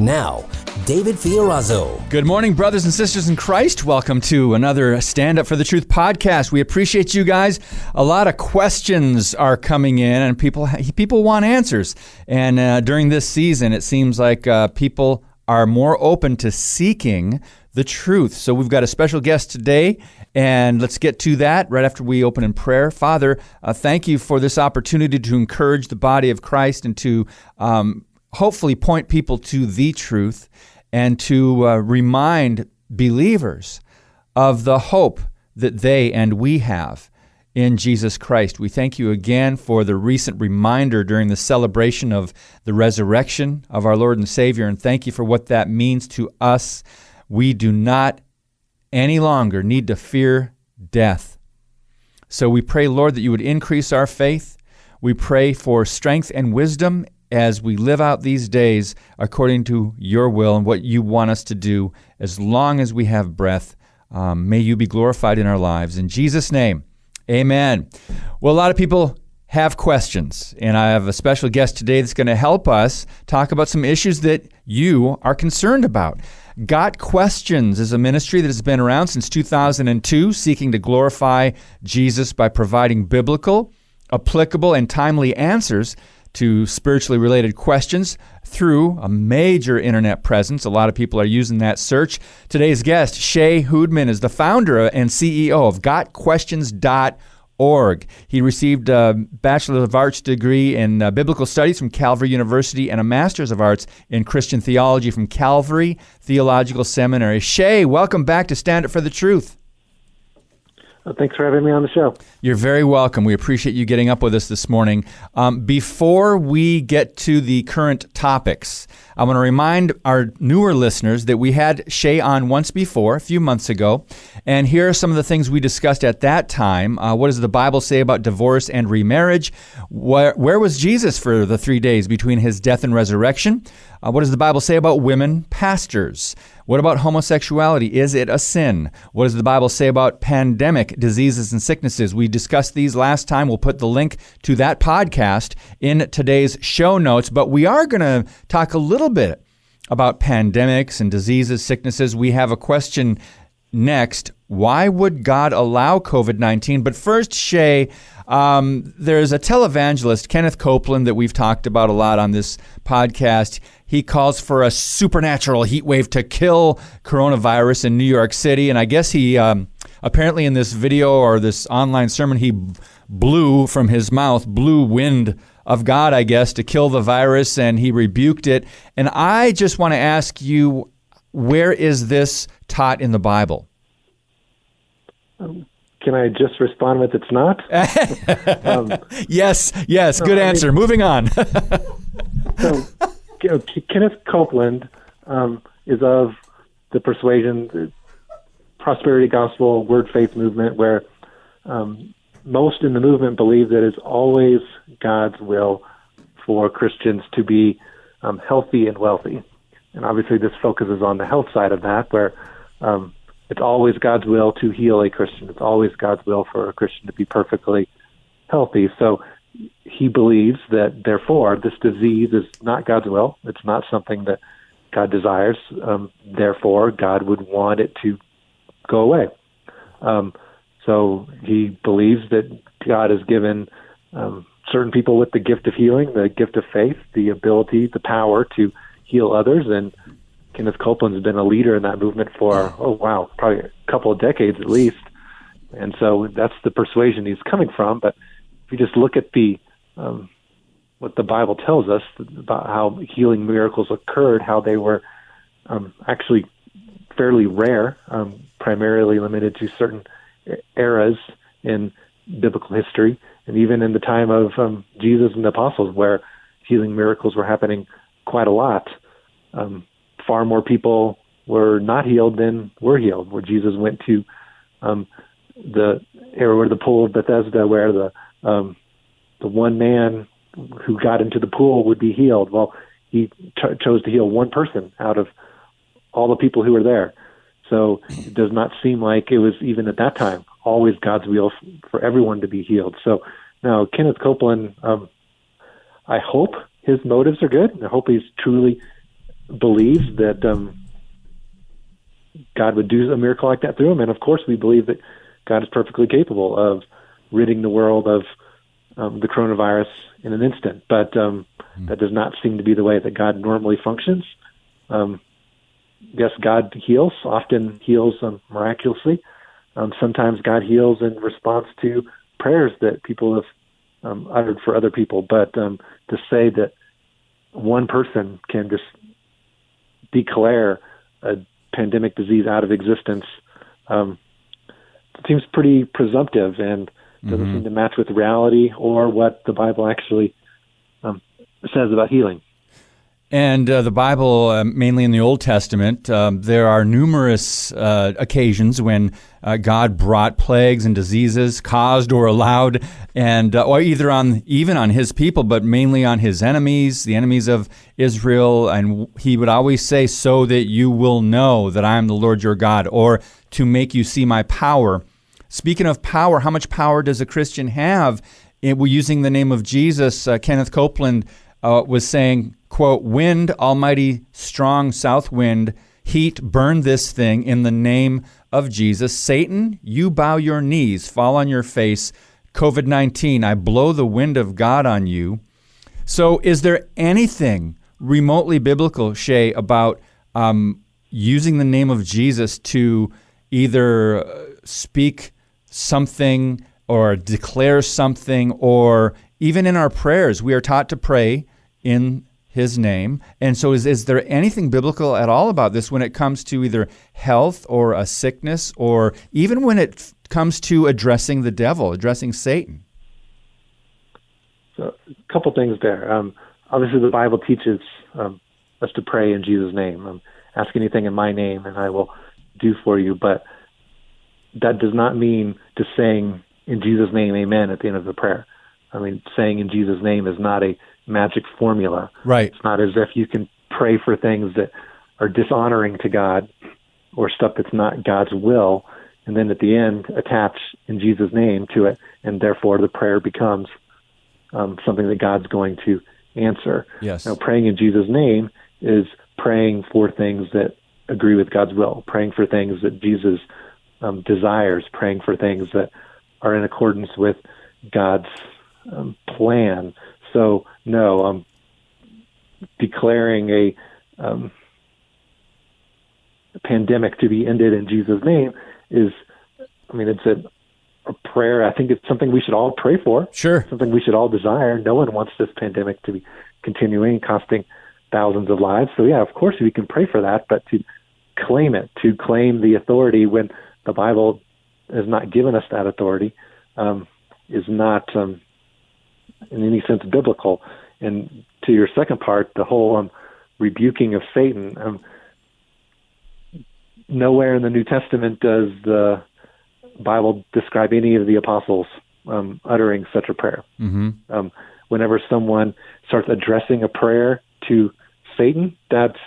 Now, David Fiorazo. Good morning, brothers and sisters in Christ. Welcome to another Stand Up for the Truth podcast. We appreciate you guys. A lot of questions are coming in, and people people want answers. And uh, during this season, it seems like uh, people are more open to seeking the truth. So we've got a special guest today, and let's get to that right after we open in prayer. Father, uh, thank you for this opportunity to encourage the body of Christ and to um, hopefully point people to the truth and to uh, remind believers of the hope that they and we have in Jesus Christ. We thank you again for the recent reminder during the celebration of the resurrection of our Lord and Savior, and thank you for what that means to us. We do not any longer need to fear death. So we pray, Lord, that you would increase our faith. We pray for strength and wisdom as we live out these days according to your will and what you want us to do as long as we have breath. Um, may you be glorified in our lives. In Jesus' name, amen. Well, a lot of people have questions, and I have a special guest today that's going to help us talk about some issues that you are concerned about. Got Questions is a ministry that has been around since 2002, seeking to glorify Jesus by providing biblical, applicable, and timely answers to spiritually related questions through a major internet presence. A lot of people are using that search. Today's guest, Shea Houdmann, is the founder and CEO of GotQuestions.org. He received a Bachelor of Arts degree in uh, Biblical Studies from Calvary University and a Master's of Arts in Christian Theology from Calvary Theological Seminary. Shea, welcome back to Stand Up for the Truth. Well, thanks for having me on the show. You're very welcome. We appreciate you getting up with us this morning. Um, before we get to the current topics, I want to remind our newer listeners that we had Shea on once before, a few months ago, and here are some of the things we discussed at that time. Uh, what does the Bible say about divorce and remarriage? Where, where was Jesus for the three days between his death and resurrection? Uh, what does the Bible say about women pastors? What about homosexuality? Is it a sin? What does the Bible say about pandemic diseases and sicknesses? We discussed these last time. We'll put the link to that podcast in today's show notes, but we are going to talk a little bit about pandemics and diseases, sicknesses. We have a question next. Why would God allow COVID 19? But first, Shea, um, there's a televangelist, Kenneth Copeland, that we've talked about a lot on this podcast. He calls for a supernatural heat wave to kill coronavirus in New York City. And I guess he, um, apparently, in this video or this online sermon, he blew from his mouth, blew wind of God, I guess, to kill the virus, and he rebuked it. And I just want to ask you, where is this taught in the Bible? Um, can I just respond with it's not? um, yes, yes, good answer. mean, Moving on. so, know, Kenneth Copeland um, is of the persuasion, the prosperity gospel, word faith movement, where um, most in the movement believe that it's always God's will for Christians to be um, healthy and wealthy. And obviously, this focuses on the health side of that, where um, it's always God's will to heal a Christian. It's always God's will for a Christian to be perfectly healthy. So he believes that therefore this disease is not God's will. It's not something that God desires. Um, therefore, God would want it to go away. Um, so he believes that God has given um, certain people with the gift of healing, the gift of faith, the ability, the power to heal others. And Kenneth Copeland's been a leader in that movement for, oh, wow, probably a couple of decades at least. And so that's the persuasion he's coming from. But if you just look at the um, what the Bible tells us about how healing miracles occurred, how they were um, actually fairly rare, um, primarily limited to certain eras in biblical history, and even in the time of um, Jesus and the apostles, where healing miracles were happening quite a lot. Um, far more people were not healed, than were healed. Where Jesus went to um, the area where the pool of Bethesda, where the um, the one man who got into the pool would be healed. Well, he ch- chose to heal one person out of all the people who were there. So it does not seem like it was even at that time always God's will for everyone to be healed. So now Kenneth Copeland, um, I hope his motives are good. I hope he's truly believes that um, God would do a miracle like that through him. And of course, we believe that God is perfectly capable of ridding the world of um, the coronavirus in an instant. But um, mm-hmm. that does not seem to be the way that God normally functions. Um, yes, God heals, often heals um, miraculously. Um, sometimes God heals in response to prayers that people have um, uttered for other people. But um, to say that one person can just declare a pandemic disease out of existence um, seems pretty presumptive and doesn't mm-hmm. seem to match with reality or what the Bible actually um, says about healing. And uh, the Bible, uh, mainly in the Old Testament, um, there are numerous uh, occasions when uh, God brought plagues and diseases, caused or allowed, and uh, or either on even on His people, but mainly on His enemies, the enemies of Israel. And He would always say, "So that you will know that I am the Lord your God," or to make you see My power. Speaking of power, how much power does a Christian have? We're using the name of Jesus. Uh, Kenneth Copeland was saying quote, wind, almighty, strong south wind, heat, burn this thing in the name of Jesus. Satan, you bow your knees, fall on your face. COVID 19, I blow the wind of God on you. So, is there anything remotely biblical, Shea, about um, using the name of Jesus to either uh, speak something or declare something, or even in our prayers? We are taught to pray in his name. And so, is, is there anything biblical at all about this when it comes to either health or a sickness, or even when it f- comes to addressing the devil, addressing Satan? So, a couple things there. Um, obviously, the Bible teaches um, us to pray in Jesus' name. Um, ask anything in my name, and I will do for you. But that does not mean just saying in Jesus' name, Amen, at the end of the prayer. I mean, saying in Jesus' name is not a magic formula. Right. It's not as if you can pray for things that are dishonoring to God or stuff that's not God's will, and then at the end attach in Jesus' name to it, and therefore the prayer becomes um, something that God's going to answer. Yes. Now, praying in Jesus' name is praying for things that agree with God's will, praying for things that Jesus um, desires, praying for things that are in accordance with God's um, plan. So no, I'm declaring a, um, a pandemic to be ended in Jesus' name is, I mean, it's a, a prayer. I think it's something we should all pray for. Sure, something we should all desire. No one wants this pandemic to be continuing, costing thousands of lives. So yeah, of course we can pray for that, but to claim it, to claim the authority when the Bible has not given us that authority, um, is not um, in any sense biblical. And to your second part, the whole um, rebuking of Satan. Um, nowhere in the New Testament does the Bible describe any of the apostles um, uttering such a prayer. Mm-hmm. Um, whenever someone starts addressing a prayer to Satan, that's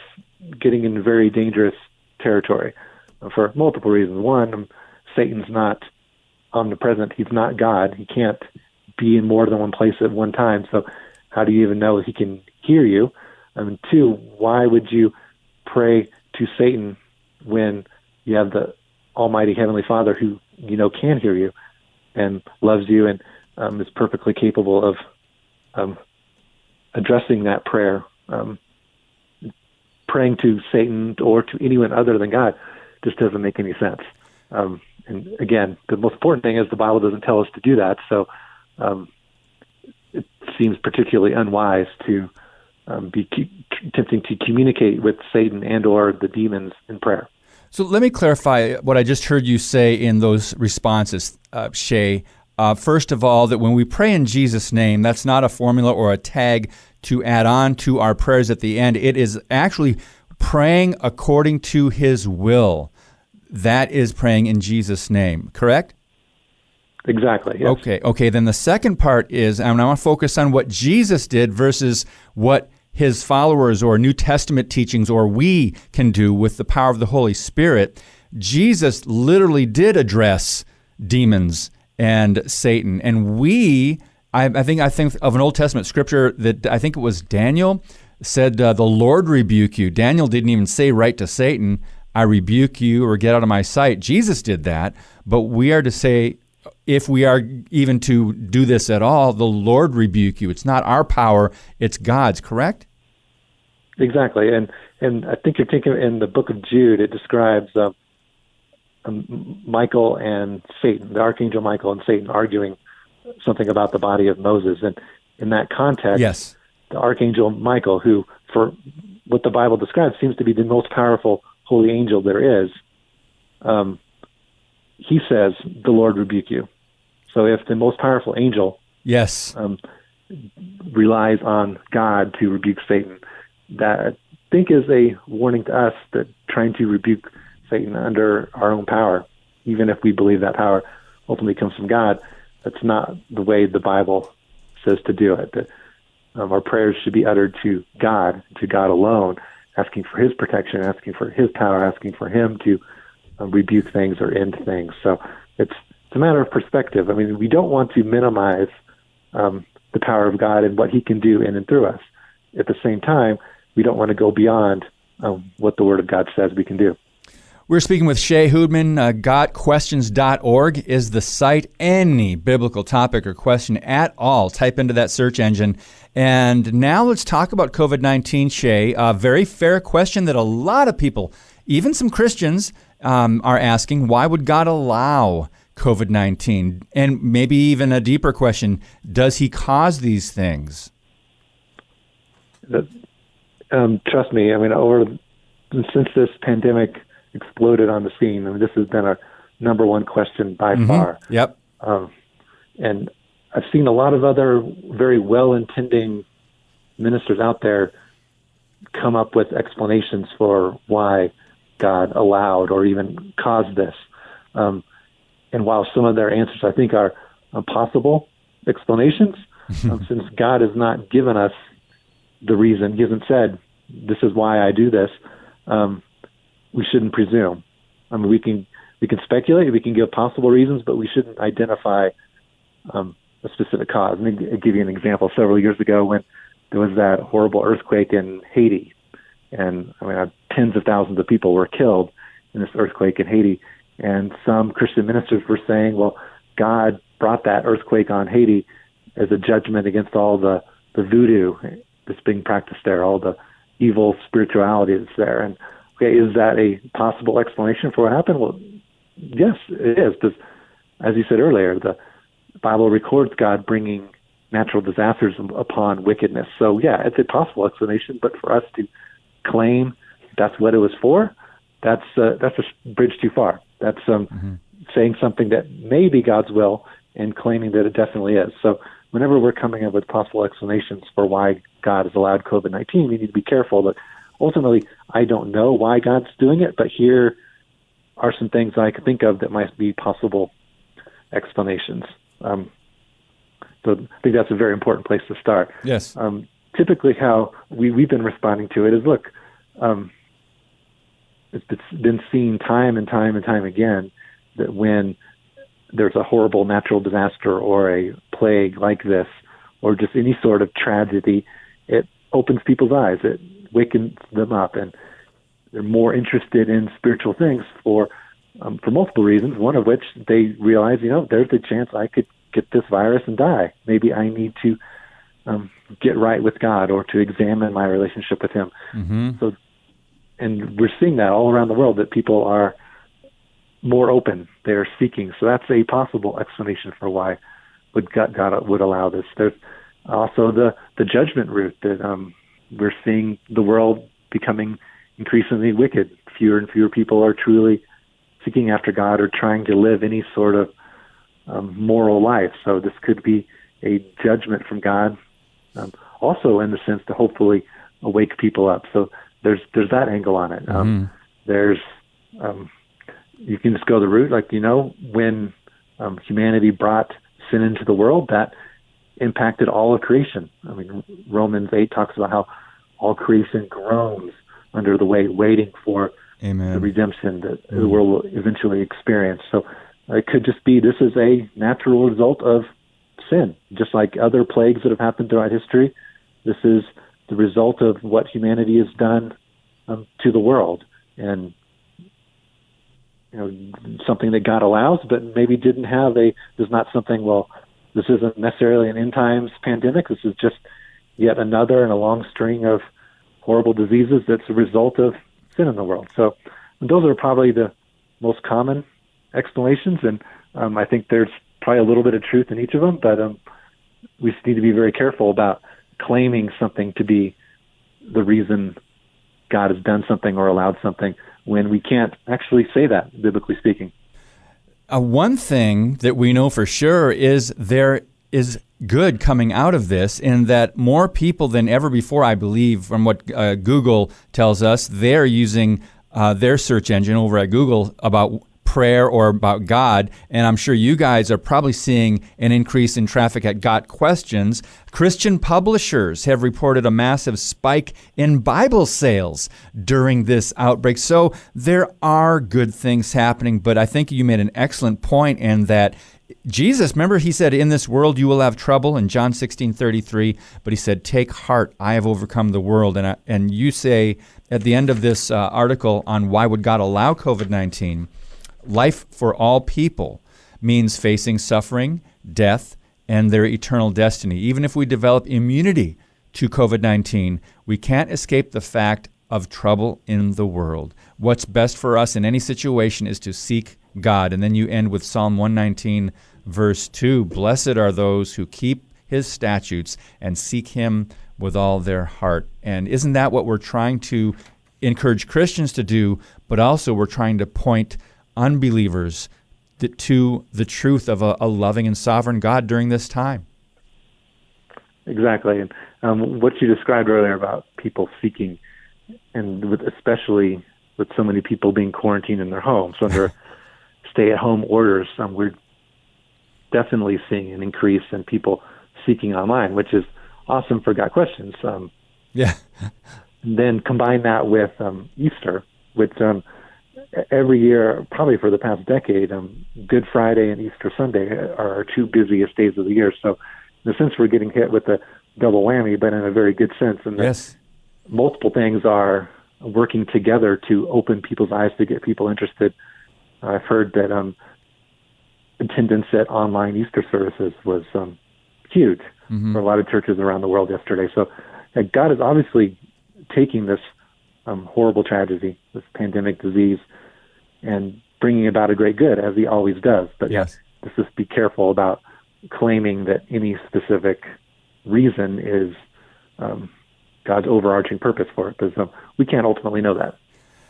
getting in very dangerous territory for multiple reasons. One, Satan's not omnipresent; he's not God. He can't be in more than one place at one time. So, how do you even know he can hear you? I mean, two, why would you pray to Satan when you have the Almighty Heavenly Father who you know can hear you and loves you and um, is perfectly capable of um, addressing that prayer? Um, praying to Satan or to anyone other than God just doesn't make any sense. Um, and again, the most important thing is the Bible doesn't tell us to do that. So um, it seems particularly unwise to um, be attempting to communicate with Satan and or the demons in prayer. So let me clarify what I just heard you say in those responses, uh, Shea. Uh, first of all, that when we pray in Jesus' name, that's not a formula or a tag to add on to our prayers at the end. It is actually praying according to his will. That is praying in Jesus' name, correct? Exactly. Yes. Okay. Okay. Then the second part is, and I want to focus on what Jesus did versus what his followers or New Testament teachings or we can do with the power of the Holy Spirit. Jesus literally did address demons and Satan, and we. I, I think I think of an Old Testament scripture that I think it was Daniel said, uh, "The Lord rebuke you." Daniel didn't even say right to Satan, "I rebuke you" or "Get out of my sight." Jesus did that, but we are to say, if we are even to do this at all, the Lord rebuke you. It's not our power; it's God's. Correct? Exactly, and and I think you're thinking in the book of Jude, it describes uh, um, Michael and Satan, the archangel Michael and Satan arguing something about the body of Moses, and in that context, yes, the archangel Michael, who for what the Bible describes seems to be the most powerful holy angel there is, um, he says, "The Lord rebuke you." So if the most powerful angel, yes, um, relies on God to rebuke Satan, that I think is a warning to us that trying to rebuke Satan under our own power, even if we believe that power ultimately comes from God, that's not the way the Bible says to do it. That um, our prayers should be uttered to God, to God alone, asking for His protection, asking for His power, asking for Him to um, rebuke things or end things. So it's it's a matter of perspective. I mean, we don't want to minimize um, the power of God and what He can do in and through us. At the same time, we don't want to go beyond um, what the Word of God says we can do. We're speaking with Shea Houdmann. Uh, GotQuestions.org is the site. Any biblical topic or question at all, type into that search engine. And now let's talk about COVID 19, Shea. A very fair question that a lot of people, even some Christians, um, are asking why would God allow COVID 19? And maybe even a deeper question does he cause these things? Um, trust me, I mean, over since this pandemic exploded on the scene. I mean, this has been our number one question by mm-hmm. far. Yep. Um, and I've seen a lot of other very well-intending ministers out there come up with explanations for why God allowed or even caused this. Um, and while some of their answers I think are possible explanations, um, since God has not given us the reason, He hasn't said, "This is why I do this." Um, we shouldn't presume. I mean, we can we can speculate, we can give possible reasons, but we shouldn't identify um, a specific cause. Let me give you an example. Several years ago, when there was that horrible earthquake in Haiti, and I mean, uh, tens of thousands of people were killed in this earthquake in Haiti, and some Christian ministers were saying, "Well, God brought that earthquake on Haiti as a judgment against all the the voodoo that's being practiced there, all the evil spirituality that's there." And Okay, is that a possible explanation for what happened? Well, yes, it is. Because, as you said earlier, the Bible records God bringing natural disasters upon wickedness. So, yeah, it's a possible explanation. But for us to claim that's what it was for, that's uh, that's a bridge too far. That's um, mm-hmm. saying something that may be God's will and claiming that it definitely is. So, whenever we're coming up with possible explanations for why God has allowed COVID 19, we need to be careful that ultimately, I don't know why God's doing it, but here are some things I can think of that might be possible explanations. Um, so I think that's a very important place to start. Yes. Um, typically, how we, we've been responding to it is look, um, it's been seen time and time and time again that when there's a horrible natural disaster or a plague like this, or just any sort of tragedy, it opens people's eyes. It wakens them up, and they're more interested in spiritual things for um, for multiple reasons. One of which they realize, you know, there's a chance I could get this virus and die. Maybe I need to um, get right with God or to examine my relationship with Him. Mm-hmm. So, and we're seeing that all around the world that people are more open. They are seeking. So that's a possible explanation for why would God, God would allow this. There's also the the judgment route that um, we're seeing the world becoming increasingly wicked. Fewer and fewer people are truly seeking after God or trying to live any sort of um, moral life. So this could be a judgment from God, um, also in the sense to hopefully awake people up. So there's there's that angle on it. Um, Mm-hmm. there's um, you can just go the route like you know when um, humanity brought sin into the world that impacted all of creation. I mean Romans eight talks about how all creation groans under the weight, waiting for the redemption that the world will eventually experience. So it could just be this is a natural result of sin, just like other plagues that have happened throughout history. This is the result of what humanity has done um, to the world, and you know something that God allows, but maybe didn't have a. There's not something. Well, this isn't necessarily an end times pandemic. This is just yet another in a long string of horrible diseases that's a result of sin in the world. So those are probably the most common explanations, and um, I think there's probably a little bit of truth in each of them. But um, we just need to be very careful about claiming something to be the reason God has done something or allowed something when we can't actually say that, biblically speaking. Uh, one thing that we know for sure is there is good coming out of this in that more people than ever before, I believe, from what uh, Google tells us, they're using uh, their search engine over at Google about prayer or about God. And I'm sure you guys are probably seeing an increase in traffic at Got Questions. Christian publishers have reported a massive spike in Bible sales during this outbreak. So there are good things happening, but I think you made an excellent point in that Jesus, remember, he said, In this world you will have trouble in John 16 33, but he said, Take heart, I have overcome the world. And, I, and you say at the end of this uh, article on why would God allow COVID 19, life for all people means facing suffering, death, and their eternal destiny. Even if we develop immunity to COVID 19, we can't escape the fact of trouble in the world. What's best for us in any situation is to seek God. And then you end with Psalm 119, verse 2 Blessed are those who keep his statutes and seek him with all their heart. And isn't that what we're trying to encourage Christians to do? But also, we're trying to point unbelievers to the truth of a, a loving and sovereign God during this time. Exactly, and um, what you described earlier about people seeking, and with especially with so many people being quarantined in their homes under stay-at-home orders, um, we're definitely seeing an increase in people seeking online, which is awesome for Got Questions. Um, yeah. then combine that with um, Easter, which um, every year, probably for the past decade, um, Good Friday and Easter Sunday are our two busiest days of the year. So, in a sense, we're getting hit with a double whammy, but in a very good sense. And yes. multiple things are working together to open people's eyes to get people interested. I've heard that um, attendance at online Easter services was um, huge Mm-hmm. for a lot of churches around the world yesterday. So, uh, God is obviously taking this um, horrible tragedy, this pandemic disease, and bringing about a great good, as He always does. But Yes. let's just be careful about claiming that any specific reason is um, God's overarching purpose for it, because um, we can't ultimately know that.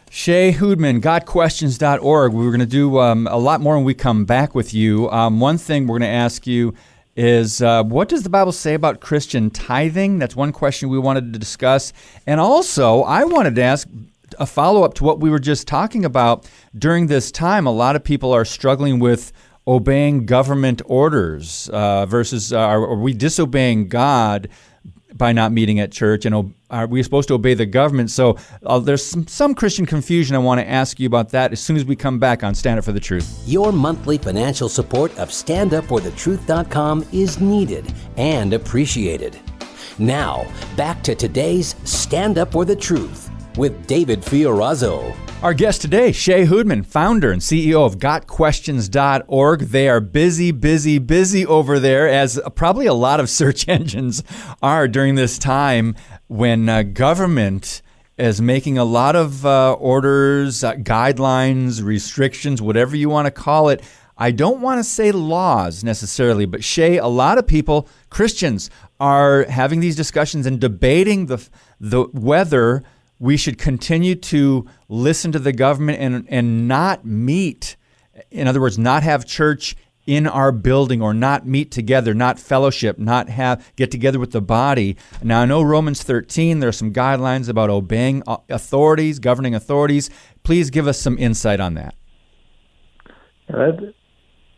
Shea Houdmann, GotQuestions.org. We're going to do um, a lot more when we come back with you. Um, one thing we're going to ask you is uh, what does the Bible say about Christian tithing? That's one question we wanted to discuss. And also, I wanted to ask a follow up to what we were just talking about. During this time, a lot of people are struggling with obeying government orders uh, versus uh, are, we disobeying God? by not meeting at church and are we supposed to obey the government so uh, there's some, some christian confusion i want to ask you about that as soon as we come back on stand up for the truth Your monthly financial support of StandUpForTheTruth.com is needed and appreciated. Now, back to today's Stand Up for the Truth with David Fiorazo. our guest today Shea Houdmann founder and ceo of gotquestions.org they are busy busy busy over there as probably a lot of search engines are during this time when uh, government is making a lot of uh, orders, uh, guidelines, restrictions, whatever you want to call it. I don't want to say laws necessarily, but Shea, a lot of people, Christians, are having these discussions and debating the the whether we should continue to listen to the government and and not meet, in other words, not have church in our building or not meet together, not fellowship, not have get together with the body. Now I know Romans 13 there are some guidelines about obeying authorities, governing authorities. Please give us some insight on that.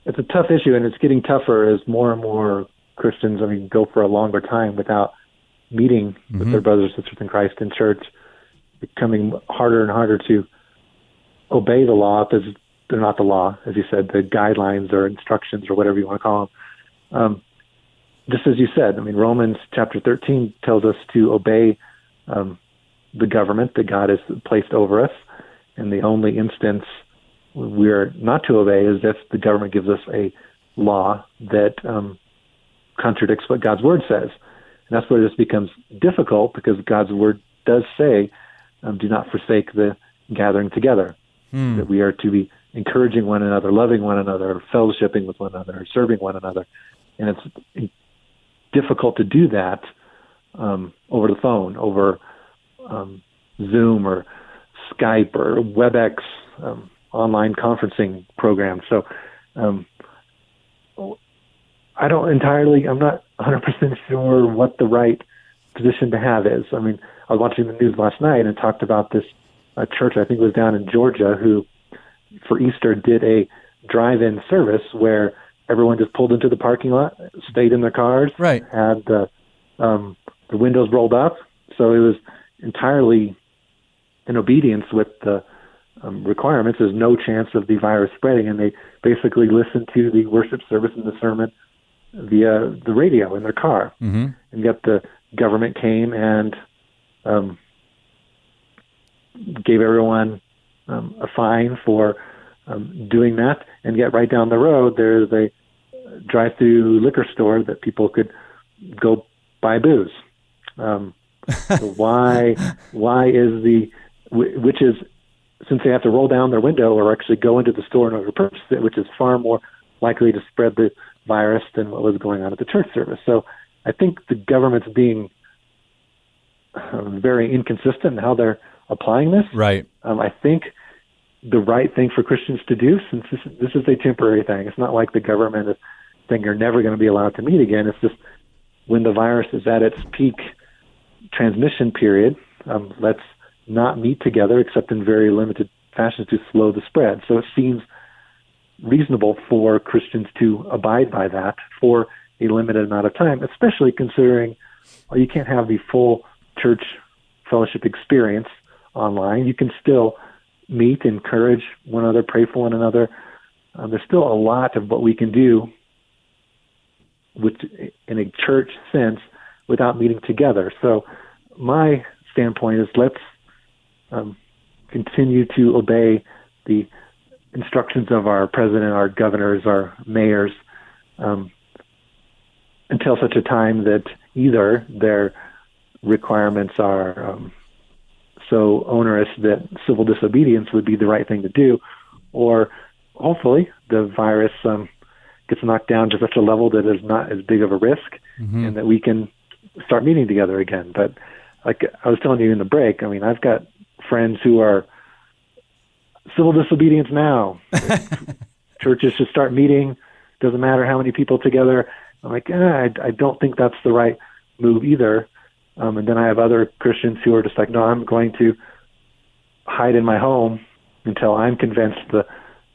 It's a tough issue and it's getting tougher as more and more Christians I mean go for a longer time without meeting mm-hmm. with their brothers and sisters in Christ in church becoming harder and harder to obey the law because they're not the law, as you said, the guidelines or instructions or whatever you want to call them. Um, just as you said, I mean, Romans chapter 13 tells us to obey um, the government that God has placed over us. And the only instance we're not to obey is if the government gives us a law that um, contradicts what God's word says. And that's where this becomes difficult because God's word does say, um, do not forsake the gathering together. Hmm. That we are to be encouraging one another, loving one another, fellowshipping with one another, serving one another. And it's difficult to do that um, over the phone, over um, Zoom or Skype or WebEx um, online conferencing programs. So um, I don't entirely, I'm not 100% sure what the right position to have is. I mean, I was watching the news last night and talked about this uh, church, I think it was down in Georgia, who for Easter did a drive-in service where everyone just pulled into the parking lot, stayed in their cars, right. had the um, the windows rolled up, so it was entirely in obedience with the um, requirements. There's no chance of the virus spreading, and they basically listened to the worship service and the sermon via the radio in their car. Mm-hmm. And yet the government came and um, gave everyone um, a fine for um, doing that, and yet right down the road there's a drive-through liquor store that people could go buy booze. Um, so why why is the which is since they have to roll down their window or actually go into the store in order to purchase it, which is far more likely to spread the virus than what was going on at the church service. So I think the government's being um, very inconsistent in how they're applying this. Right. Um, I think the right thing for Christians to do, since this, this is a temporary thing. It's not like the government is saying you're never going to be allowed to meet again. It's just when the virus is at its peak transmission period, um, let's not meet together except in very limited fashion to slow the spread. So it seems reasonable for Christians to abide by that for a limited amount of time, especially considering well, you can't have the full church fellowship experience online. You can still meet, encourage one another, pray for one another. Uh, there's still a lot of what we can do with, in a church sense without meeting together. So my standpoint is let's um, continue to obey the instructions of our president, our governors, our mayors, um, until such a time that either their requirements are um, so onerous that civil disobedience would be the right thing to do, or hopefully the virus um, gets knocked down to such a level that is not as big of a risk, mm-hmm. and that we can start meeting together again. But like I was telling you in the break, I mean, I've got friends who are civil disobedience now. Churches should start meeting. Doesn't matter how many people together. I'm like, eh, I, I don't think that's the right move either. Um, and then I have other Christians who are just like, no, I'm going to hide in my home until I'm convinced the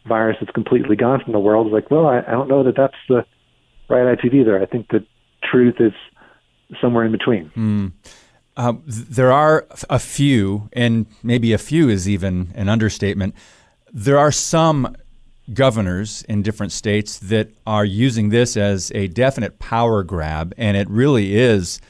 virus is completely gone from the world. Like, well, I, I don't know that that's the right attitude either. I think the truth is somewhere in between. Mm. There are a few, and maybe a few is even an understatement. There are some governors in different states that are using this as a definite power grab, and it really is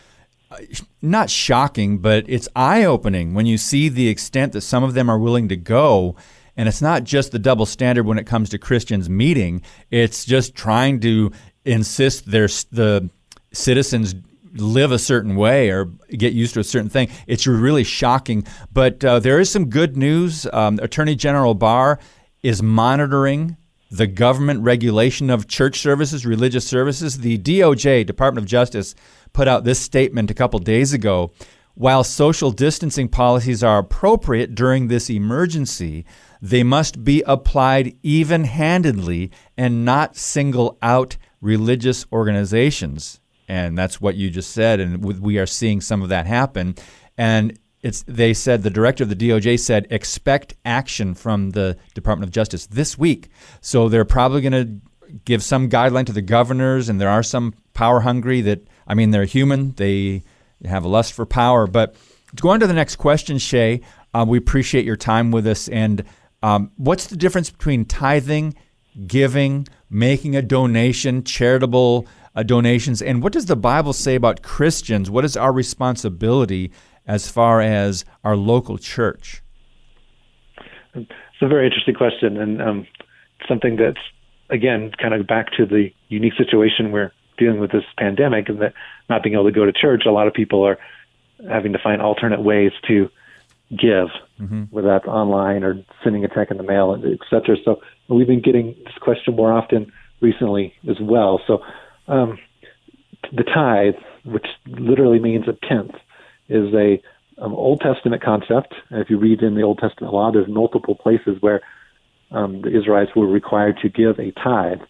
not shocking, but it's eye opening when you see the extent that some of them are willing to go. And it's not just the double standard when it comes to Christians meeting, it's just trying to insist their, the citizens live a certain way or get used to a certain thing. It's really shocking. But uh, there is some good news. Um, Attorney General Barr is monitoring the government regulation of church services, religious services. The DOJ, Department of Justice, put out this statement a couple days ago. While social distancing policies are appropriate during this emergency, they must be applied even handedly and not single out religious organizations. And that's what you just said. And we are seeing some of that happen. And it's, they said, the director of the DOJ said, expect action from the Department of Justice this week. So they're probably going to give some guideline to the governors, and there are some power hungry that, I mean, they're human. They have a lust for power. But to go on to the next question, Shea, uh, we appreciate your time with us. And um, what's the difference between tithing, giving, making a donation, charitable uh, donations, and what does the Bible say about Christians? What is our responsibility as far as our local church? It's a very interesting question, and um, something that's again kind of back to the unique situation we're dealing with this pandemic, and that not being able to go to church, a lot of people are having to find alternate ways to give, mm-hmm. whether that's online or sending a check in the mail, et cetera. So we've been getting this question more often recently as well. So um, the tithe, which literally means a tenth, is a um, Old Testament concept. If you read in the Old Testament law, there's multiple places where um, the Israelites were required to give a tithe.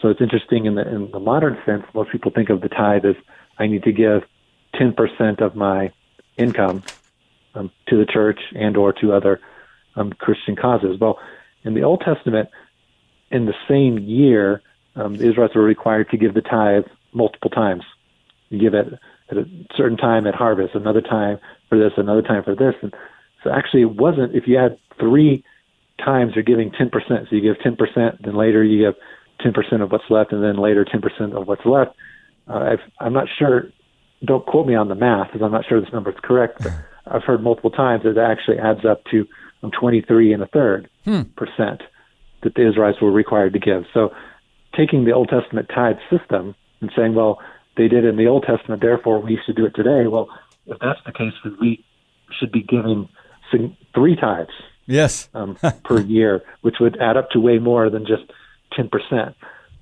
So it's interesting in the in the modern sense. Most people think of the tithe as I need to give 10% of my income um, to the church and or to other um, Christian causes. Well, in the Old Testament, in the same year, um, the Israelites were required to give the tithe multiple times. You give it at a certain time at harvest, another time for this, another time for this, and so actually it wasn't. If you had three times, you're giving 10%. So you give 10%, then later you give 10% of what's left, and then later 10% of what's left. Uh, I'm not sure. Don't quote me on the math, because I'm not sure this number is correct. But I've heard multiple times that it actually adds up to um, 23 and a third hmm. percent that the Israelites were required to give. So, taking the Old Testament tithe system and saying, well, they did in the Old Testament, therefore we should do it today. Well, if that's the case, then we should be giving three tithes. Yes. um, per year, which would add up to way more than just 10%.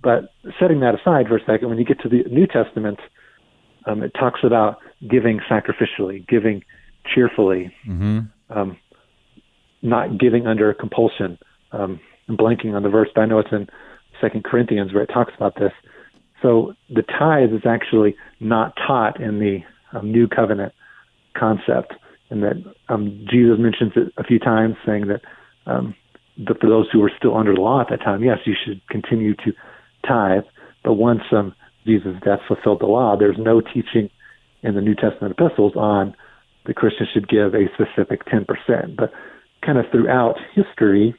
But setting that aside for a second, when you get to the New Testament, um, it talks about giving sacrificially, giving cheerfully, mm-hmm. um, not giving under compulsion. Um, I'm blanking on the verse, but I know it's in Second Corinthians where it talks about this. So the tithe is actually not taught in the um, New Covenant concept, and that um, Jesus mentions it a few times, saying that um, the, for those who were still under the law at that time, yes, you should continue to tithe. But once um, Jesus' death fulfilled the law, there's no teaching in the New Testament epistles on the Christian should give a specific 10%. But kind of throughout history,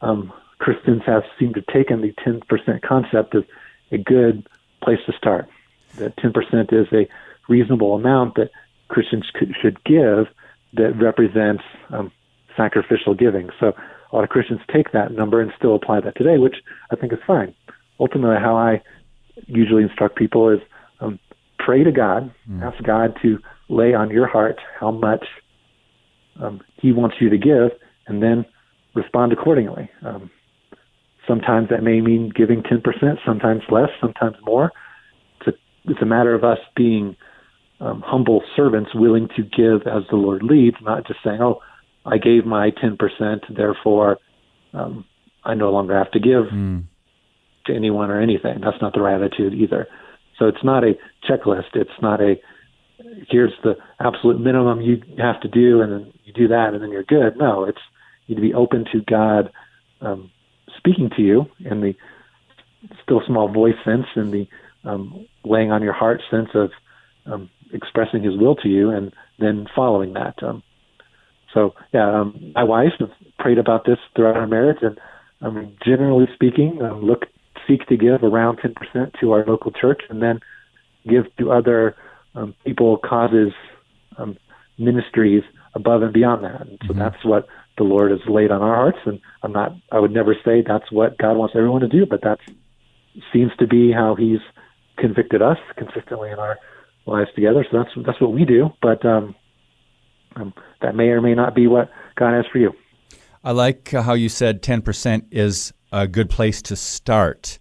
um, Christians have seemed to take taken the 10% concept as a good place to start. That 10% is a reasonable amount that Christians could, should give that represents um, sacrificial giving. So a lot of Christians take that number and still apply that today, which I think is fine. Ultimately, how I usually instruct people is um, pray to God, mm. ask God to lay on your heart how much um, He wants you to give, and then respond accordingly. Um, sometimes that may mean giving 10%, sometimes less, sometimes more. It's a, it's a matter of us being um, humble servants willing to give as the Lord leads, not just saying, oh, I gave my 10%, therefore um, I no longer have to give mm. to anyone or anything. That's not the right attitude either. So it's not a checklist. It's not a here's the absolute minimum you have to do, and then you do that, and then you're good. No, it's you need to be open to God um, speaking to you in the still small voice sense, in the um, laying on your heart sense of um, expressing His will to you, and then following that. Um, so, yeah, um, my wife has prayed about this throughout our marriage, and um, generally speaking, um, look seek to give around 10% to our local church, and then give to other um, people, causes, um, ministries above and beyond that. And so mm-hmm. that's what the Lord has laid on our hearts. And I'm not, I would never say that's what God wants everyone to do, but that seems to be how He's convicted us consistently in our lives together. So that's that's what we do. But um, um, that may or may not be what God has for you. I like how you said 10% is a good place to start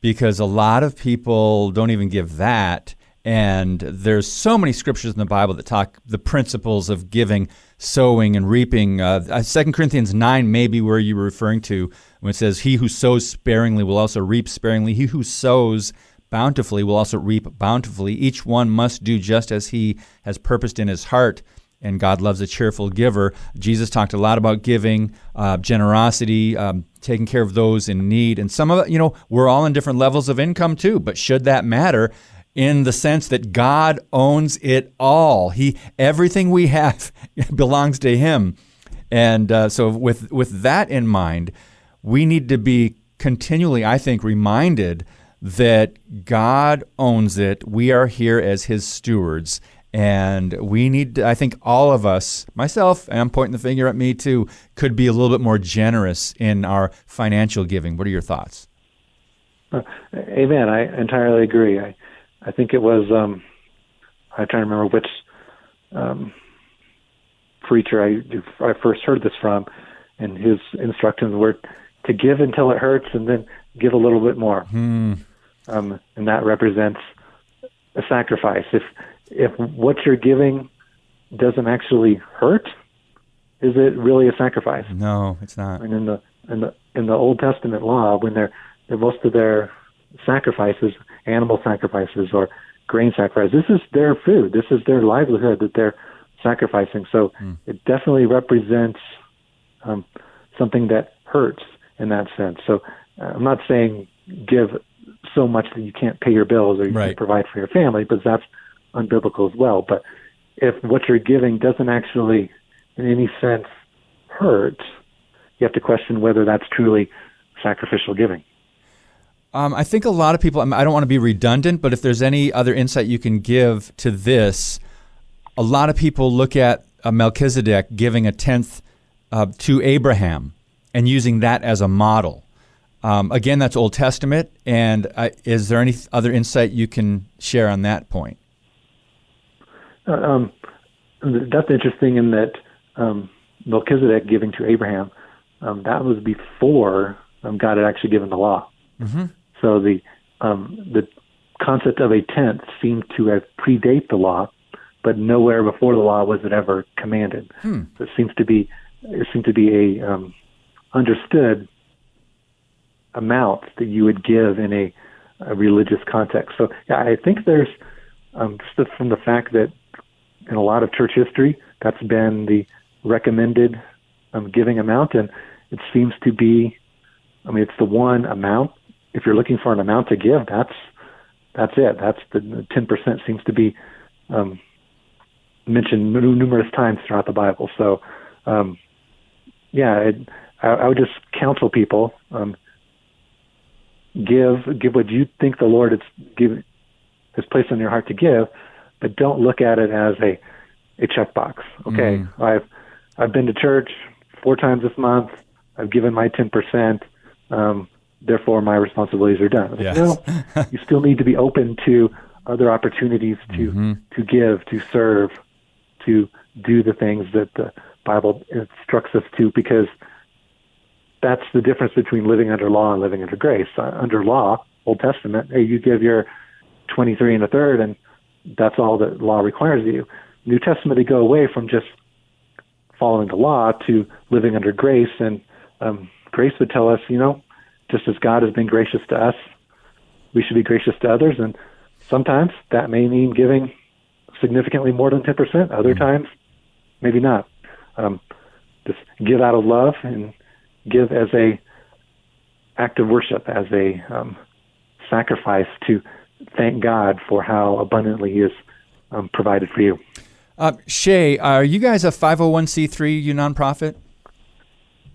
because a lot of people don't even give that and there's so many scriptures in the Bible that talk the principles of giving sowing and reaping. Uh, 2 Corinthians 9 may be where you were referring to when it says, He who sows sparingly will also reap sparingly. He who sows bountifully will also reap bountifully. Each one must do just as he has purposed in his heart and God loves a cheerful giver. Jesus talked a lot about giving, uh, generosity, um, taking care of those in need. And some of it, you know, we're all in different levels of income too, but should that matter? In the sense that God owns it all. He everything we have belongs to Him, and uh, so with with that in mind, we need to be continually, I think, reminded that God owns it. We are here as His stewards, and we need, to, I think, all of us, myself, and I'm pointing the finger at me too, could be a little bit more generous in our financial giving. What are your thoughts? Uh, amen. I entirely agree. I, I think it was, um, I'm trying to remember which um, preacher I, I first heard this from, and his instructions were to give until it hurts and then give a little bit more. Hmm. Um, and that represents a sacrifice. If if what you're giving doesn't actually hurt, is it really a sacrifice? No, it's not. And in the in the in the Old Testament law, when they're, they're most of their sacrifices, animal sacrifices or grain sacrifices, this is their food. This is their livelihood that they're sacrificing. So mm. it definitely represents um, something that hurts in that sense. So uh, I'm not saying give so much that you can't pay your bills or you right. can't provide for your family, but that's unbiblical as well. But if what you're giving doesn't actually, in any sense, hurt, you have to question whether that's truly sacrificial giving. Um, I think a lot of people, I don't want to be redundant, but if there's any other insight you can give to this, a lot of people look at Melchizedek giving a tenth uh, to Abraham and using that as a model. Um, again, that's Old Testament. And uh, is there any other insight you can share on that point? Uh, um, that's interesting in that um, Melchizedek giving to Abraham, um, that was before um, God had actually given the law. Mm-hmm. So the um, the concept of a tenth seemed to have predate the law, but nowhere before the law was it ever commanded. Hmm. So it seems to be it seemed to be a um, understood amount that you would give in a, a religious context. So yeah, I think there's um, just from the fact that in a lot of church history, that's been the recommended um, giving amount, and it seems to be. I mean, it's the one amount. If you're looking for an amount to give, that's that's it. That's the ten percent seems to be um, mentioned numerous times throughout the Bible. So, um, yeah, it, I, I would just counsel people um, give give what you think the Lord has give has placed on your heart to give, but don't look at it as a a checkbox. Okay, mm. I've I've been to church four times this month. I've given my ten percent. Um, therefore, my responsibilities are done. Yes. No, you still need to be open to other opportunities to mm-hmm. to give, to serve, to do the things that the Bible instructs us to, because that's the difference between living under law and living under grace. Uh, under law, Old Testament, hey, you give your twenty three and a third, and that's all that law requires of you. New Testament, they go away from just following the law to living under grace, and um, grace would tell us, you know, just as God has been gracious to us, we should be gracious to others, and sometimes that may mean giving significantly more than ten percent. Other mm-hmm. times, maybe not. Um, just give out of love and give as a act of worship, as a um, sacrifice to thank God for how abundantly He has um, provided for you. Uh, Shea, are you guys a 501c3 you nonprofit?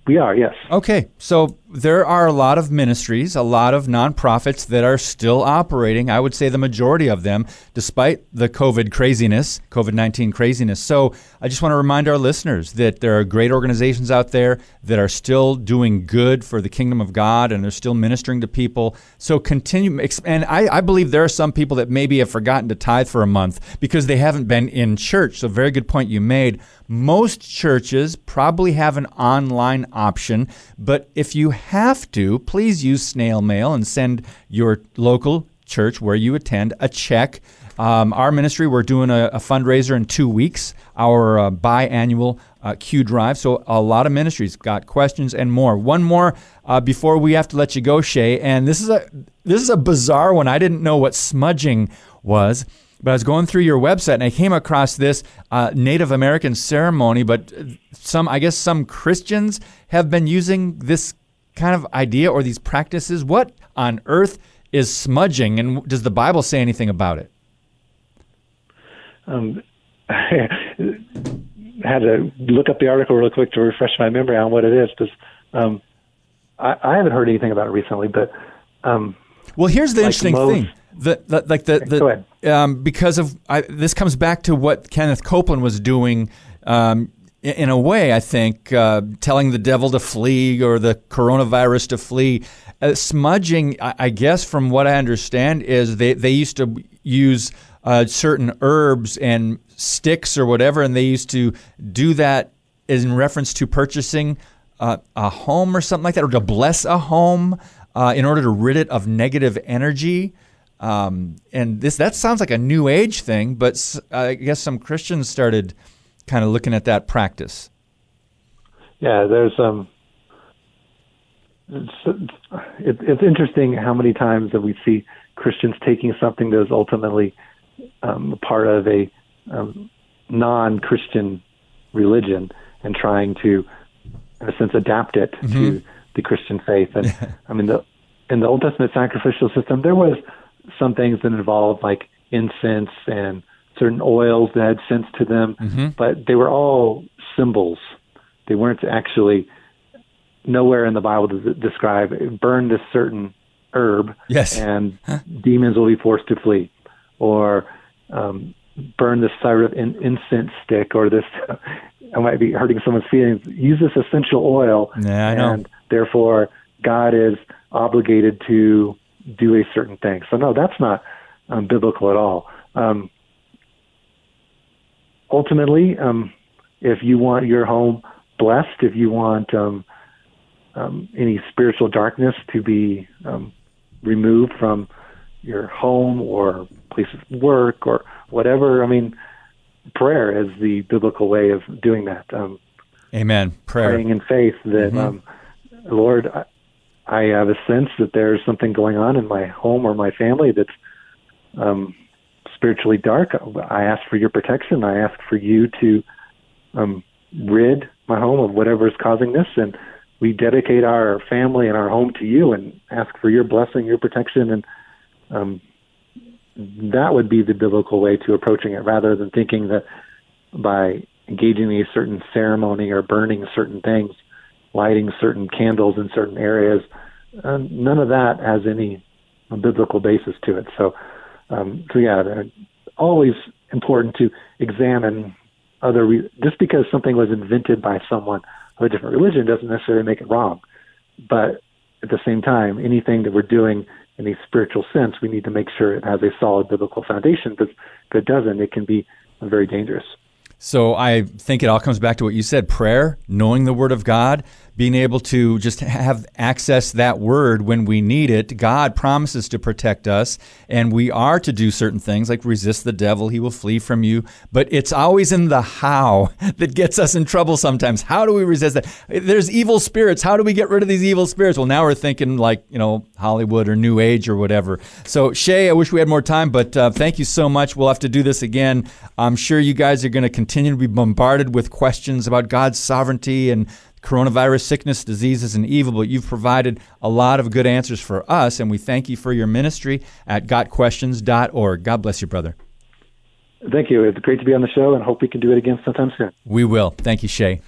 We are, yes. Okay, so there are a lot of ministries, a lot of nonprofits that are still operating. I would say the majority of them, despite the COVID craziness, COVID 19 craziness. So I just want to remind our listeners that there are great organizations out there that are still doing good for the kingdom of God and they're still ministering to people. So continue. And I, I believe there are some people that maybe have forgotten to tithe for a month because they haven't been in church. So, very good point you made. Most churches probably have an online option, but if you have to, please use snail mail and send your local church where you attend a check Um, our ministry, we're doing a, a, fundraiser in two weeks, our uh, biannual uh, Q Drive. So a lot of ministries got questions and more. One more uh, before we have to let you go, Shea. And this is a this is a bizarre one. I didn't know what smudging was. But I was going through your website and I came across this uh, Native American ceremony. But some, I guess, some Christians have been using this kind of idea or these practices. What on earth is smudging, and does the Bible say anything about it? Um, I had to look up the article real quick to refresh my memory on what it is because um, I, I, haven't heard anything about it recently. But um, well, here's the like interesting most, thing: the, the, like the, the um, because of I, this comes back to what Kenneth Copeland was doing. Um, in a way, I think, uh, telling the devil to flee or the coronavirus to flee. Uh, smudging, I, I, guess, from what I understand, is they, they used to use uh, certain herbs and sticks or whatever, and they used to do that in reference to purchasing uh, a home or something like that, or to bless a home uh, in order to rid it of negative energy. Um, and this that sounds like a new age thing, but I guess some Christians started kind of looking at that practice. Yeah, there's um, it's, it, it's interesting how many times that we see Christians taking something that is ultimately um, part of a um, non-Christian religion and trying to, in a sense, adapt it mm-hmm. to the Christian faith. And I mean, the in the Old Testament sacrificial system, there was some things that involved like incense and certain oils that had scents to them, mm-hmm. but they were all symbols. They weren't actually nowhere in the Bible does it describe burn this certain herb yes. and demons will be forced to flee, or um, burn this sort of in, incense stick, or this. I might be hurting someone's feelings. Use this essential oil, yeah, and therefore God is obligated to do a certain thing. So no, that's not um, biblical at all. Um, ultimately, um, if you want your home blessed, if you want um, um, any spiritual darkness to be um, removed from your home or place of work or whatever. I mean, prayer is the biblical way of doing that. Um, Amen. Prayer. Praying in faith that, mm-hmm. um, Lord, I, I, have a sense that there's something going on in my home or my family that's um, spiritually dark. I ask for your protection. I ask for you to um, rid my home of whatever is causing this and we dedicate our family and our home to you and ask for your blessing, your protection, and um, that would be the biblical way to approaching it, rather than thinking that by engaging in a certain ceremony or burning certain things, lighting certain candles in certain areas, uh, none of that has any biblical basis to it. So, um, so yeah, always important to examine other. Re- just because something was invented by someone of a different religion doesn't necessarily make it wrong. But at the same time, anything that we're doing in a spiritual sense, we need to make sure it has a solid biblical foundation. Because if it doesn't, it can be very dangerous. So I think it all comes back to what you said prayer, knowing the Word of God, being able to just have access that word when we need it. God promises to protect us, and we are to do certain things like resist the devil, he will flee from you. But it's always in the how that gets us in trouble sometimes. How do we resist that? There's evil spirits. How do we get rid of these evil spirits? Well, now we're thinking like, you know, Hollywood or New Age or whatever. So, Shea, I wish we had more time, but uh, thank you so much. We'll have to do this again. I'm sure you guys are going to continue to be bombarded with questions about God's sovereignty and coronavirus, sickness, diseases, and evil, but you've provided a lot of good answers for us, and we thank you for your ministry at gotquestions.org. God bless you, brother. Thank you. It's great to be on the show, and hope we can do it again sometime soon. We will. Thank you, Shea.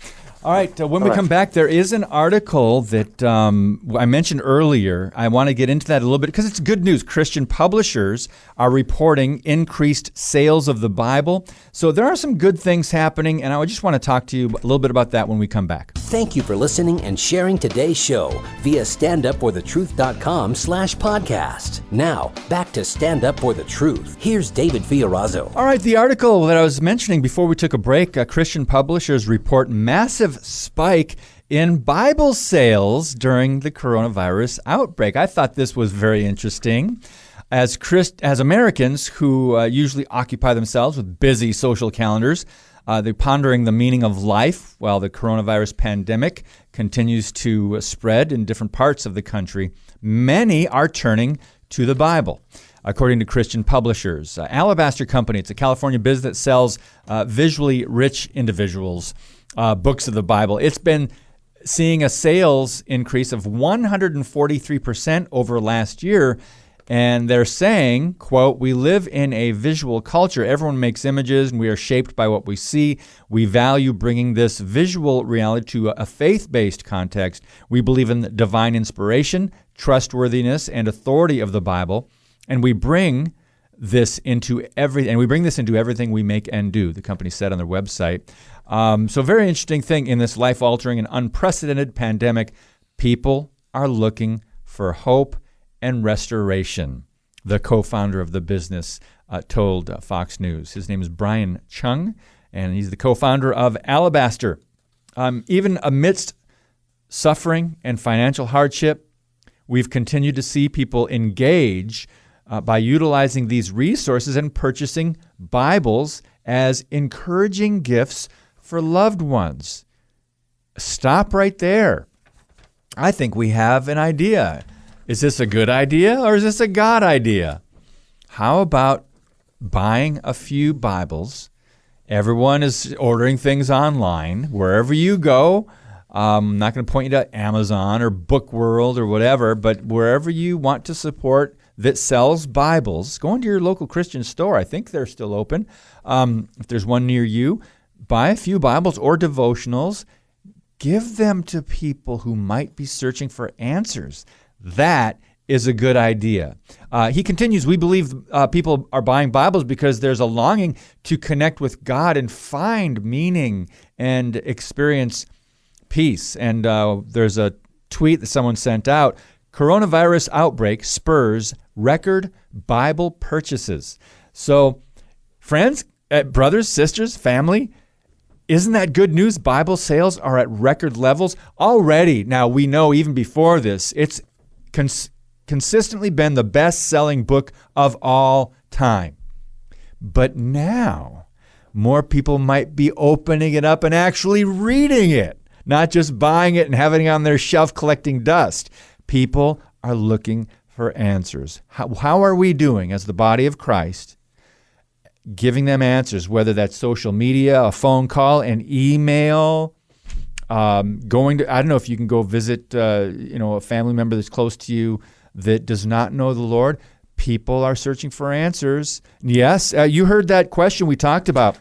All right. Uh, when All we right. come back, there is an article that um, I mentioned earlier. I want to get into that a little bit because it's good news. Christian publishers are reporting increased sales of the Bible. So there are some good things happening, and I just want to talk to you a little bit about that when we come back. Thank you for listening and sharing today's show via standupforthetruth.com slash podcast. Now, back to Stand Up For The Truth. Here's David Fiorazo. All right. The article that I was mentioning before we took a break, uh, Christian publishers report massive massive spike in Bible sales during the coronavirus outbreak. I thought this was very interesting. as Christ, as Americans who uh, usually occupy themselves with busy social calendars, uh, they're pondering the meaning of life while the coronavirus pandemic continues to spread in different parts of the country. Many are turning to the Bible. According to Christian publishers, uh, Alabaster Company, it's a California business that sells uh, visually rich individuals uh, books of the Bible. It's been seeing a sales increase of 143% over last year and they're saying quote we live in a visual culture. Everyone makes images and we are shaped by what we see. We value bringing this visual reality to a faith-based context. We believe in divine inspiration trustworthiness and authority of the bible and we bring this into every and we bring this into everything we make and do the company said on their website um, so, very interesting thing in this life altering and unprecedented pandemic. People are looking for hope and restoration. The co founder of the business uh, told uh, Fox News. His name is Brian Chung, and he's the co founder of Alabaster. Um, even amidst suffering and financial hardship, we've continued to see people engage uh, by utilizing these resources and purchasing Bibles as encouraging gifts for loved ones. Stop right there. I think we have an idea. Is this a good idea or is this a God idea? How about buying a few Bibles? Everyone is ordering things online. Wherever you go, um, I'm not going to point you to Amazon or Book World or whatever, but wherever you want to support that sells Bibles, go into your local Christian store. I think they're still open. Um, if there's one near you, buy a few Bibles or devotionals, give them to people who might be searching for answers. That is a good idea. Uh, he continues, we believe uh, people are buying Bibles because there's a longing to connect with God and find meaning and experience peace. And uh, there's a tweet that someone sent out coronavirus outbreak spurs record Bible purchases. So, friends, uh, brothers, sisters, family, isn't that good news? Bible sales are at record levels already. Now, we know even before this, it's cons- consistently been the best selling book of all time. But now, more people might be opening it up and actually reading it, not just buying it and having it on their shelf collecting dust. People are looking for answers. How, how are we doing as the body of Christ giving them answers, whether that's social media, a phone call, an email, um, going to, I don't know if you can go visit, uh, you know, a family member that's close to you that does not know the Lord. People are searching for answers. Yes, uh, you heard that question we talked about.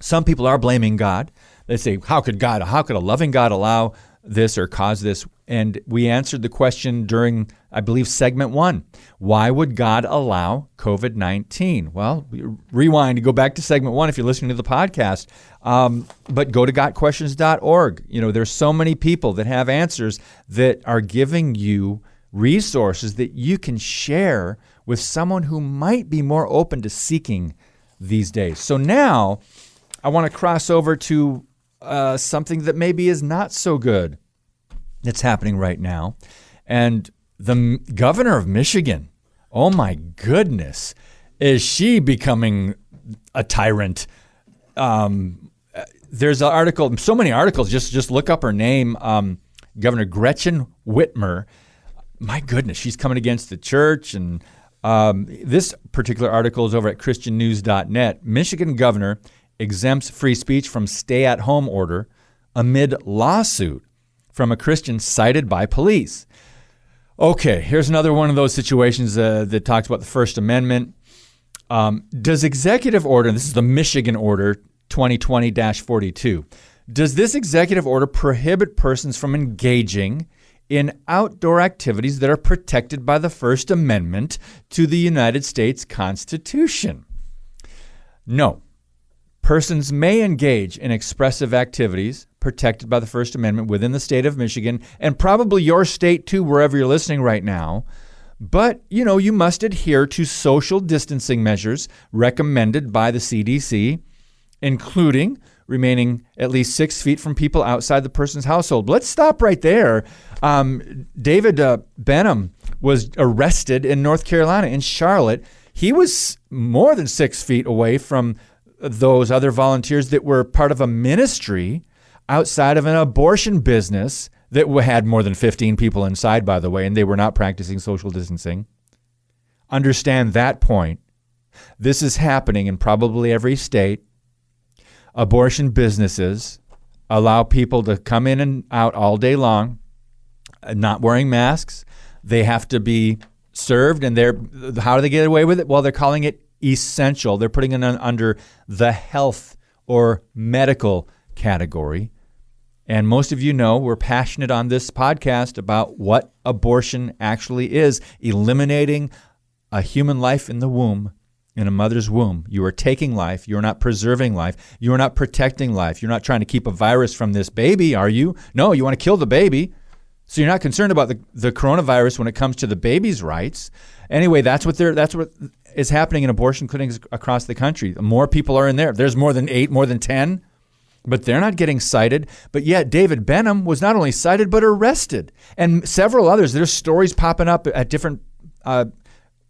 Some people are blaming God. They say, how could God, how could a loving God allow this or cause this? And we answered the question during, I believe, segment one. Why would God allow COVID 19? Well, rewind go back to segment one if you're listening to the podcast. Um, but go to gotquestions.org. You know, there's so many people that have answers that are giving you resources that you can share with someone who might be more open to seeking these days. So now I want to cross over to uh, something that maybe is not so good that's happening right now. And the governor of Michigan, oh my goodness, is she becoming a tyrant? Um, there's an article, so many articles. Just just look up her name, um, Governor Gretchen Whitmer. My goodness, she's coming against the church, and um, this particular article is over at ChristianNews.net. Michigan governor exempts free speech from stay-at-home order amid lawsuit from a Christian cited by police. Okay, here's another one of those situations uh, that talks about the First Amendment. Um, does executive order, this is the Michigan order 2020 42, does this executive order prohibit persons from engaging in outdoor activities that are protected by the First Amendment to the United States Constitution? No. Persons may engage in expressive activities protected by the First Amendment within the state of Michigan and probably your state too, wherever you're listening right now. But, you know, you must adhere to social distancing measures recommended by the CDC, including remaining at least six feet from people outside the person's household. Let's stop right there. Um, David uh, Benham was arrested in North Carolina, in Charlotte. He was more than six feet away from those other volunteers that were part of a ministry outside of an abortion business that had more than 15 people inside, by the way, and they were not practicing social distancing. Understand that point. This is happening in probably every state. Abortion businesses allow people to come in and out all day long, not wearing masks. They have to be served, and they're how do they get away with it? Well, they're calling it essential. They're putting it under the health or medical category. And most of you know we're passionate on this podcast about what abortion actually is eliminating a human life in the womb, in a mother's womb. You are taking life. You're not preserving life. You're not protecting life. You're not trying to keep a virus from this baby, are you? No, you want to kill the baby. So you're not concerned about the, the coronavirus when it comes to the baby's rights. Anyway, that's what they're that's what is happening in abortion clinics across the country. More people are in there. There's more than eight, more than ten but they're not getting cited. But yet, David Benham was not only cited, but arrested. And several others. There's stories popping up at different uh,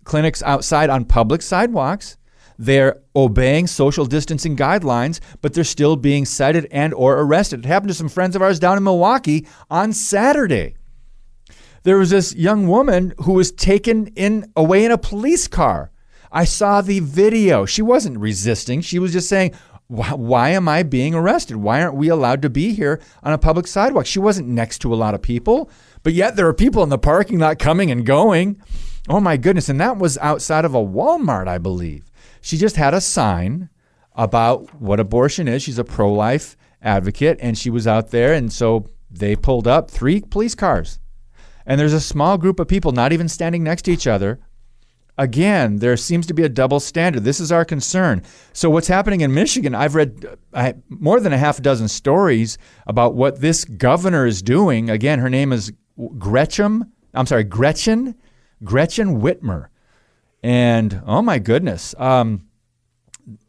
clinics outside on public sidewalks. They're obeying social distancing guidelines, but they're still being cited and or arrested. It happened to some friends of ours down in Milwaukee on Saturday. There was this young woman who was taken in away in a police car. I saw the video. She wasn't resisting. She was just saying, why, why am I being arrested? Why aren't we allowed to be here on a public sidewalk? She wasn't next to a lot of people, but yet there are people in the parking lot coming and going. Oh my goodness. And that was outside of a Walmart, I believe. She just had a sign about what abortion is. She's a pro life advocate, and she was out there. And so they pulled up three police cars. And there's a small group of people not even standing next to each other again, there seems to be a double standard. This is our concern. So, what's happening in Michigan? I've read more than a half dozen stories about what this governor is doing. Again, her name is Gretchen. I'm sorry, Gretchen, Gretchen Whitmer. And oh my goodness, um,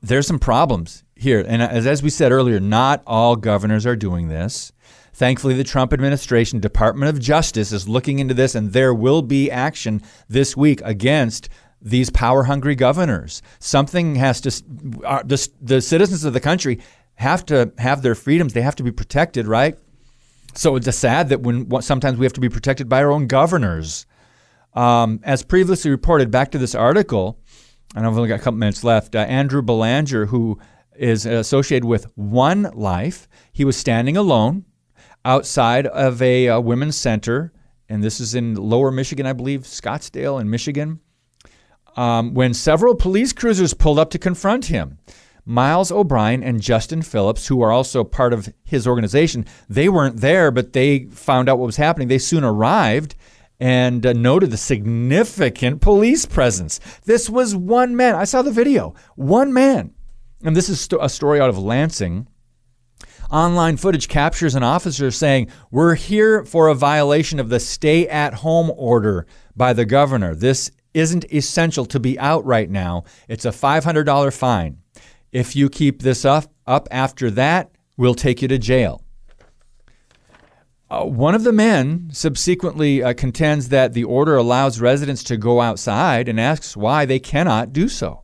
there's some problems here. And as, as we said earlier, not all governors are doing this. Thankfully, the Trump administration, Department of Justice, is looking into this, and there will be action this week against these power hungry governors. Something has to, uh, the, the citizens of the country have to have their freedoms. They have to be protected, right? So it's sad that when sometimes we have to be protected by our own governors. Um, as previously reported, back to this article, and I've only got a couple minutes left. Uh, Andrew Belanger, who is associated with One Life, he was standing alone outside of a, a uh, women's center, and this is in lower Michigan, I believe, Scottsdale in Michigan, um, when several police cruisers pulled up to confront him. Miles O'Brien and Justin Phillips, who are also part of his organization, they weren't there, but they found out what was happening. They soon arrived and uh, noted the significant police presence. This was one man. I saw the video. One man. And this is st- a story out of Lansing. Online footage captures an officer saying, We're here for a violation of the stay at home order by the governor. This isn't essential to be out right now. It's a $500 fine. If you keep this up, up after that, we'll take you to jail. Uh, one of the men subsequently uh, contends that the order allows residents to go outside and asks why they cannot do so.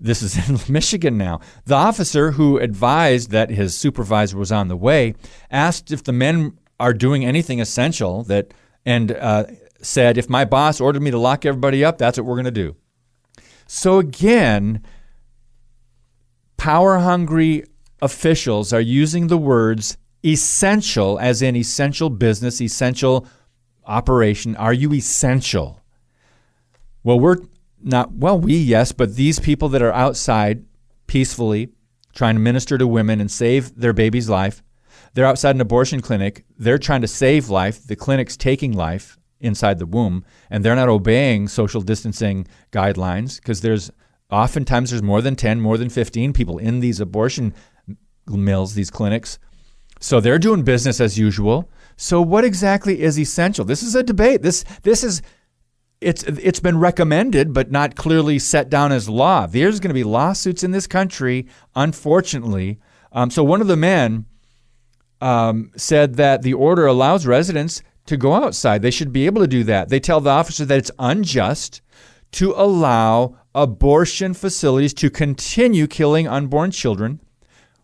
This is in Michigan now. The officer who advised that his supervisor was on the way asked if the men are doing anything essential that and uh, said, if my boss ordered me to lock everybody up, that's what we're going to do. So again, power hungry officials are using the words essential, as in essential business, essential operation. Are you essential? Well, we're not well we yes but these people that are outside peacefully trying to minister to women and save their baby's life they're outside an abortion clinic they're trying to save life the clinic's taking life inside the womb and they're not obeying social distancing guidelines because there's oftentimes there's more than 10 more than 15 people in these abortion mills these clinics. So they're doing business as usual. So what exactly is essential? This is a debate. This this is it's it's been recommended but not clearly set down as law. There's going to be lawsuits in this country, unfortunately. Um, so one of the men um, said that the order allows residents to go outside. They should be able to do that. They tell the officer that it's unjust to allow abortion facilities to continue killing unborn children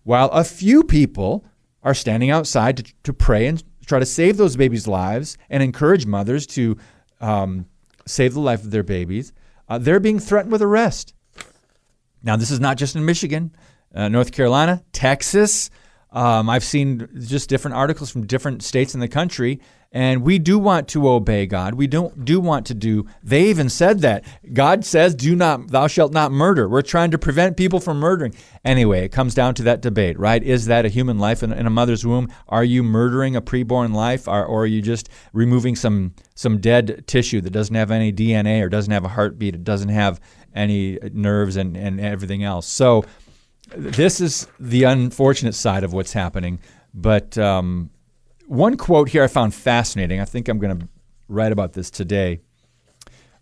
while a few people are standing outside to, to pray and try to save those babies' lives and encourage mothers to um, save the life of their babies. Uh, they're being threatened with arrest. Now, this is not just in Michigan, uh, North Carolina, Texas. Um, I've seen just different articles from different states in the country, and we do want to obey God. We don't do want to do. They even said that God says, "Do not, thou shalt not murder." We're trying to prevent people from murdering. Anyway, it comes down to that debate, right? Is that a human life in, in a mother's womb? Are you murdering a preborn life, or, or are you just removing some some dead tissue that doesn't have any DNA or doesn't have a heartbeat? It doesn't have any nerves and, and everything else. So this is the unfortunate side of what's happening. But um, one quote here I found fascinating. I think I'm going to write about this today.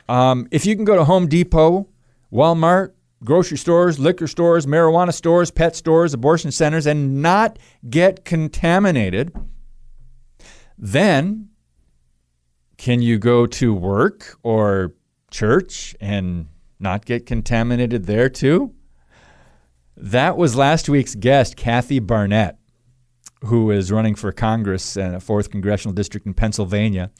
Um, if you can go to Home Depot, Walmart, grocery stores, liquor stores, marijuana stores, pet stores, abortion centers, and not get contaminated, then can you go to work or church and not get contaminated there too? That was last week's guest, Kathy Barnette, who is running for Congress in a fourth congressional district in Pennsylvania.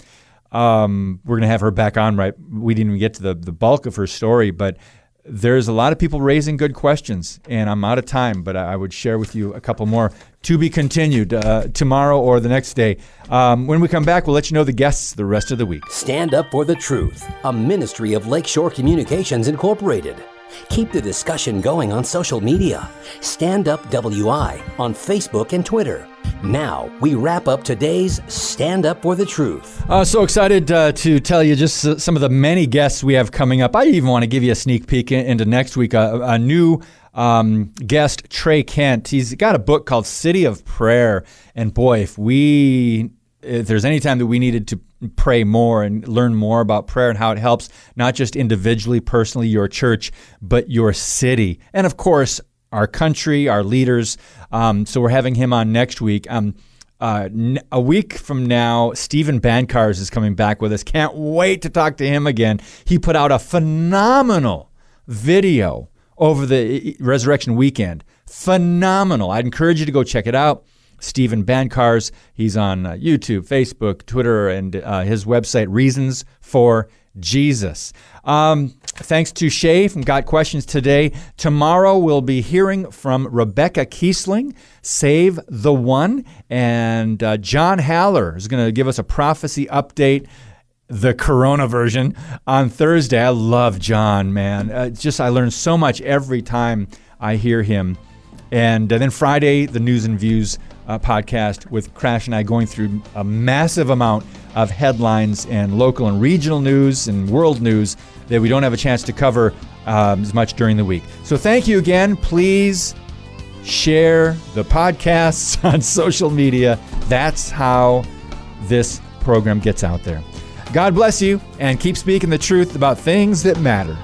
Um, we're going to have her back on, right? We didn't even get to the, the bulk of her story, but there's a lot of people raising good questions, and I'm out of time, but I would share with you a couple more to be continued uh, tomorrow or the next day. Um, when we come back, we'll let you know the guests the rest of the week. Stand Up for the Truth, a ministry of Lakeshore Communications Incorporated. Keep the discussion going on social media. Stand Up WI on Facebook and Twitter. Now, we wrap up today's Stand Up for the Truth. Uh, so excited uh, to tell you just uh, some of the many guests we have coming up. I even want to give you a sneak peek into next week. A, a new um, guest, Trey Kent. He's got a book called City of Prayer. And boy, if we if there's any time that we needed to pray more and learn more about prayer and how it helps not just individually, personally, your church, but your city, and of course our country, our leaders. Um, so we're having him on next week. Um, uh, a week from now, Stephen Bancarz is coming back with us. Can't wait to talk to him again. He put out a phenomenal video over the resurrection weekend. Phenomenal. I'd encourage you to go check it out. Stephen Bancarz. He's on uh, YouTube, Facebook, Twitter, and uh, his website, Reasons for Jesus. Um, thanks to Shea from Got Questions today. Tomorrow we'll be hearing from Rebecca Kiesling, Save the One, and uh, John Haller is going to give us a prophecy update the Corona version on Thursday. I love John, man. Uh, just I learn so much every time I hear him. And uh, then Friday, the news and views uh, podcast with Crash and I going through a massive amount of headlines and local and regional news and world news that we don't have a chance to cover um, as much during the week. So thank you again. Please share the podcasts on social media. That's how this program gets out there. God bless you and keep speaking the truth about things that matter.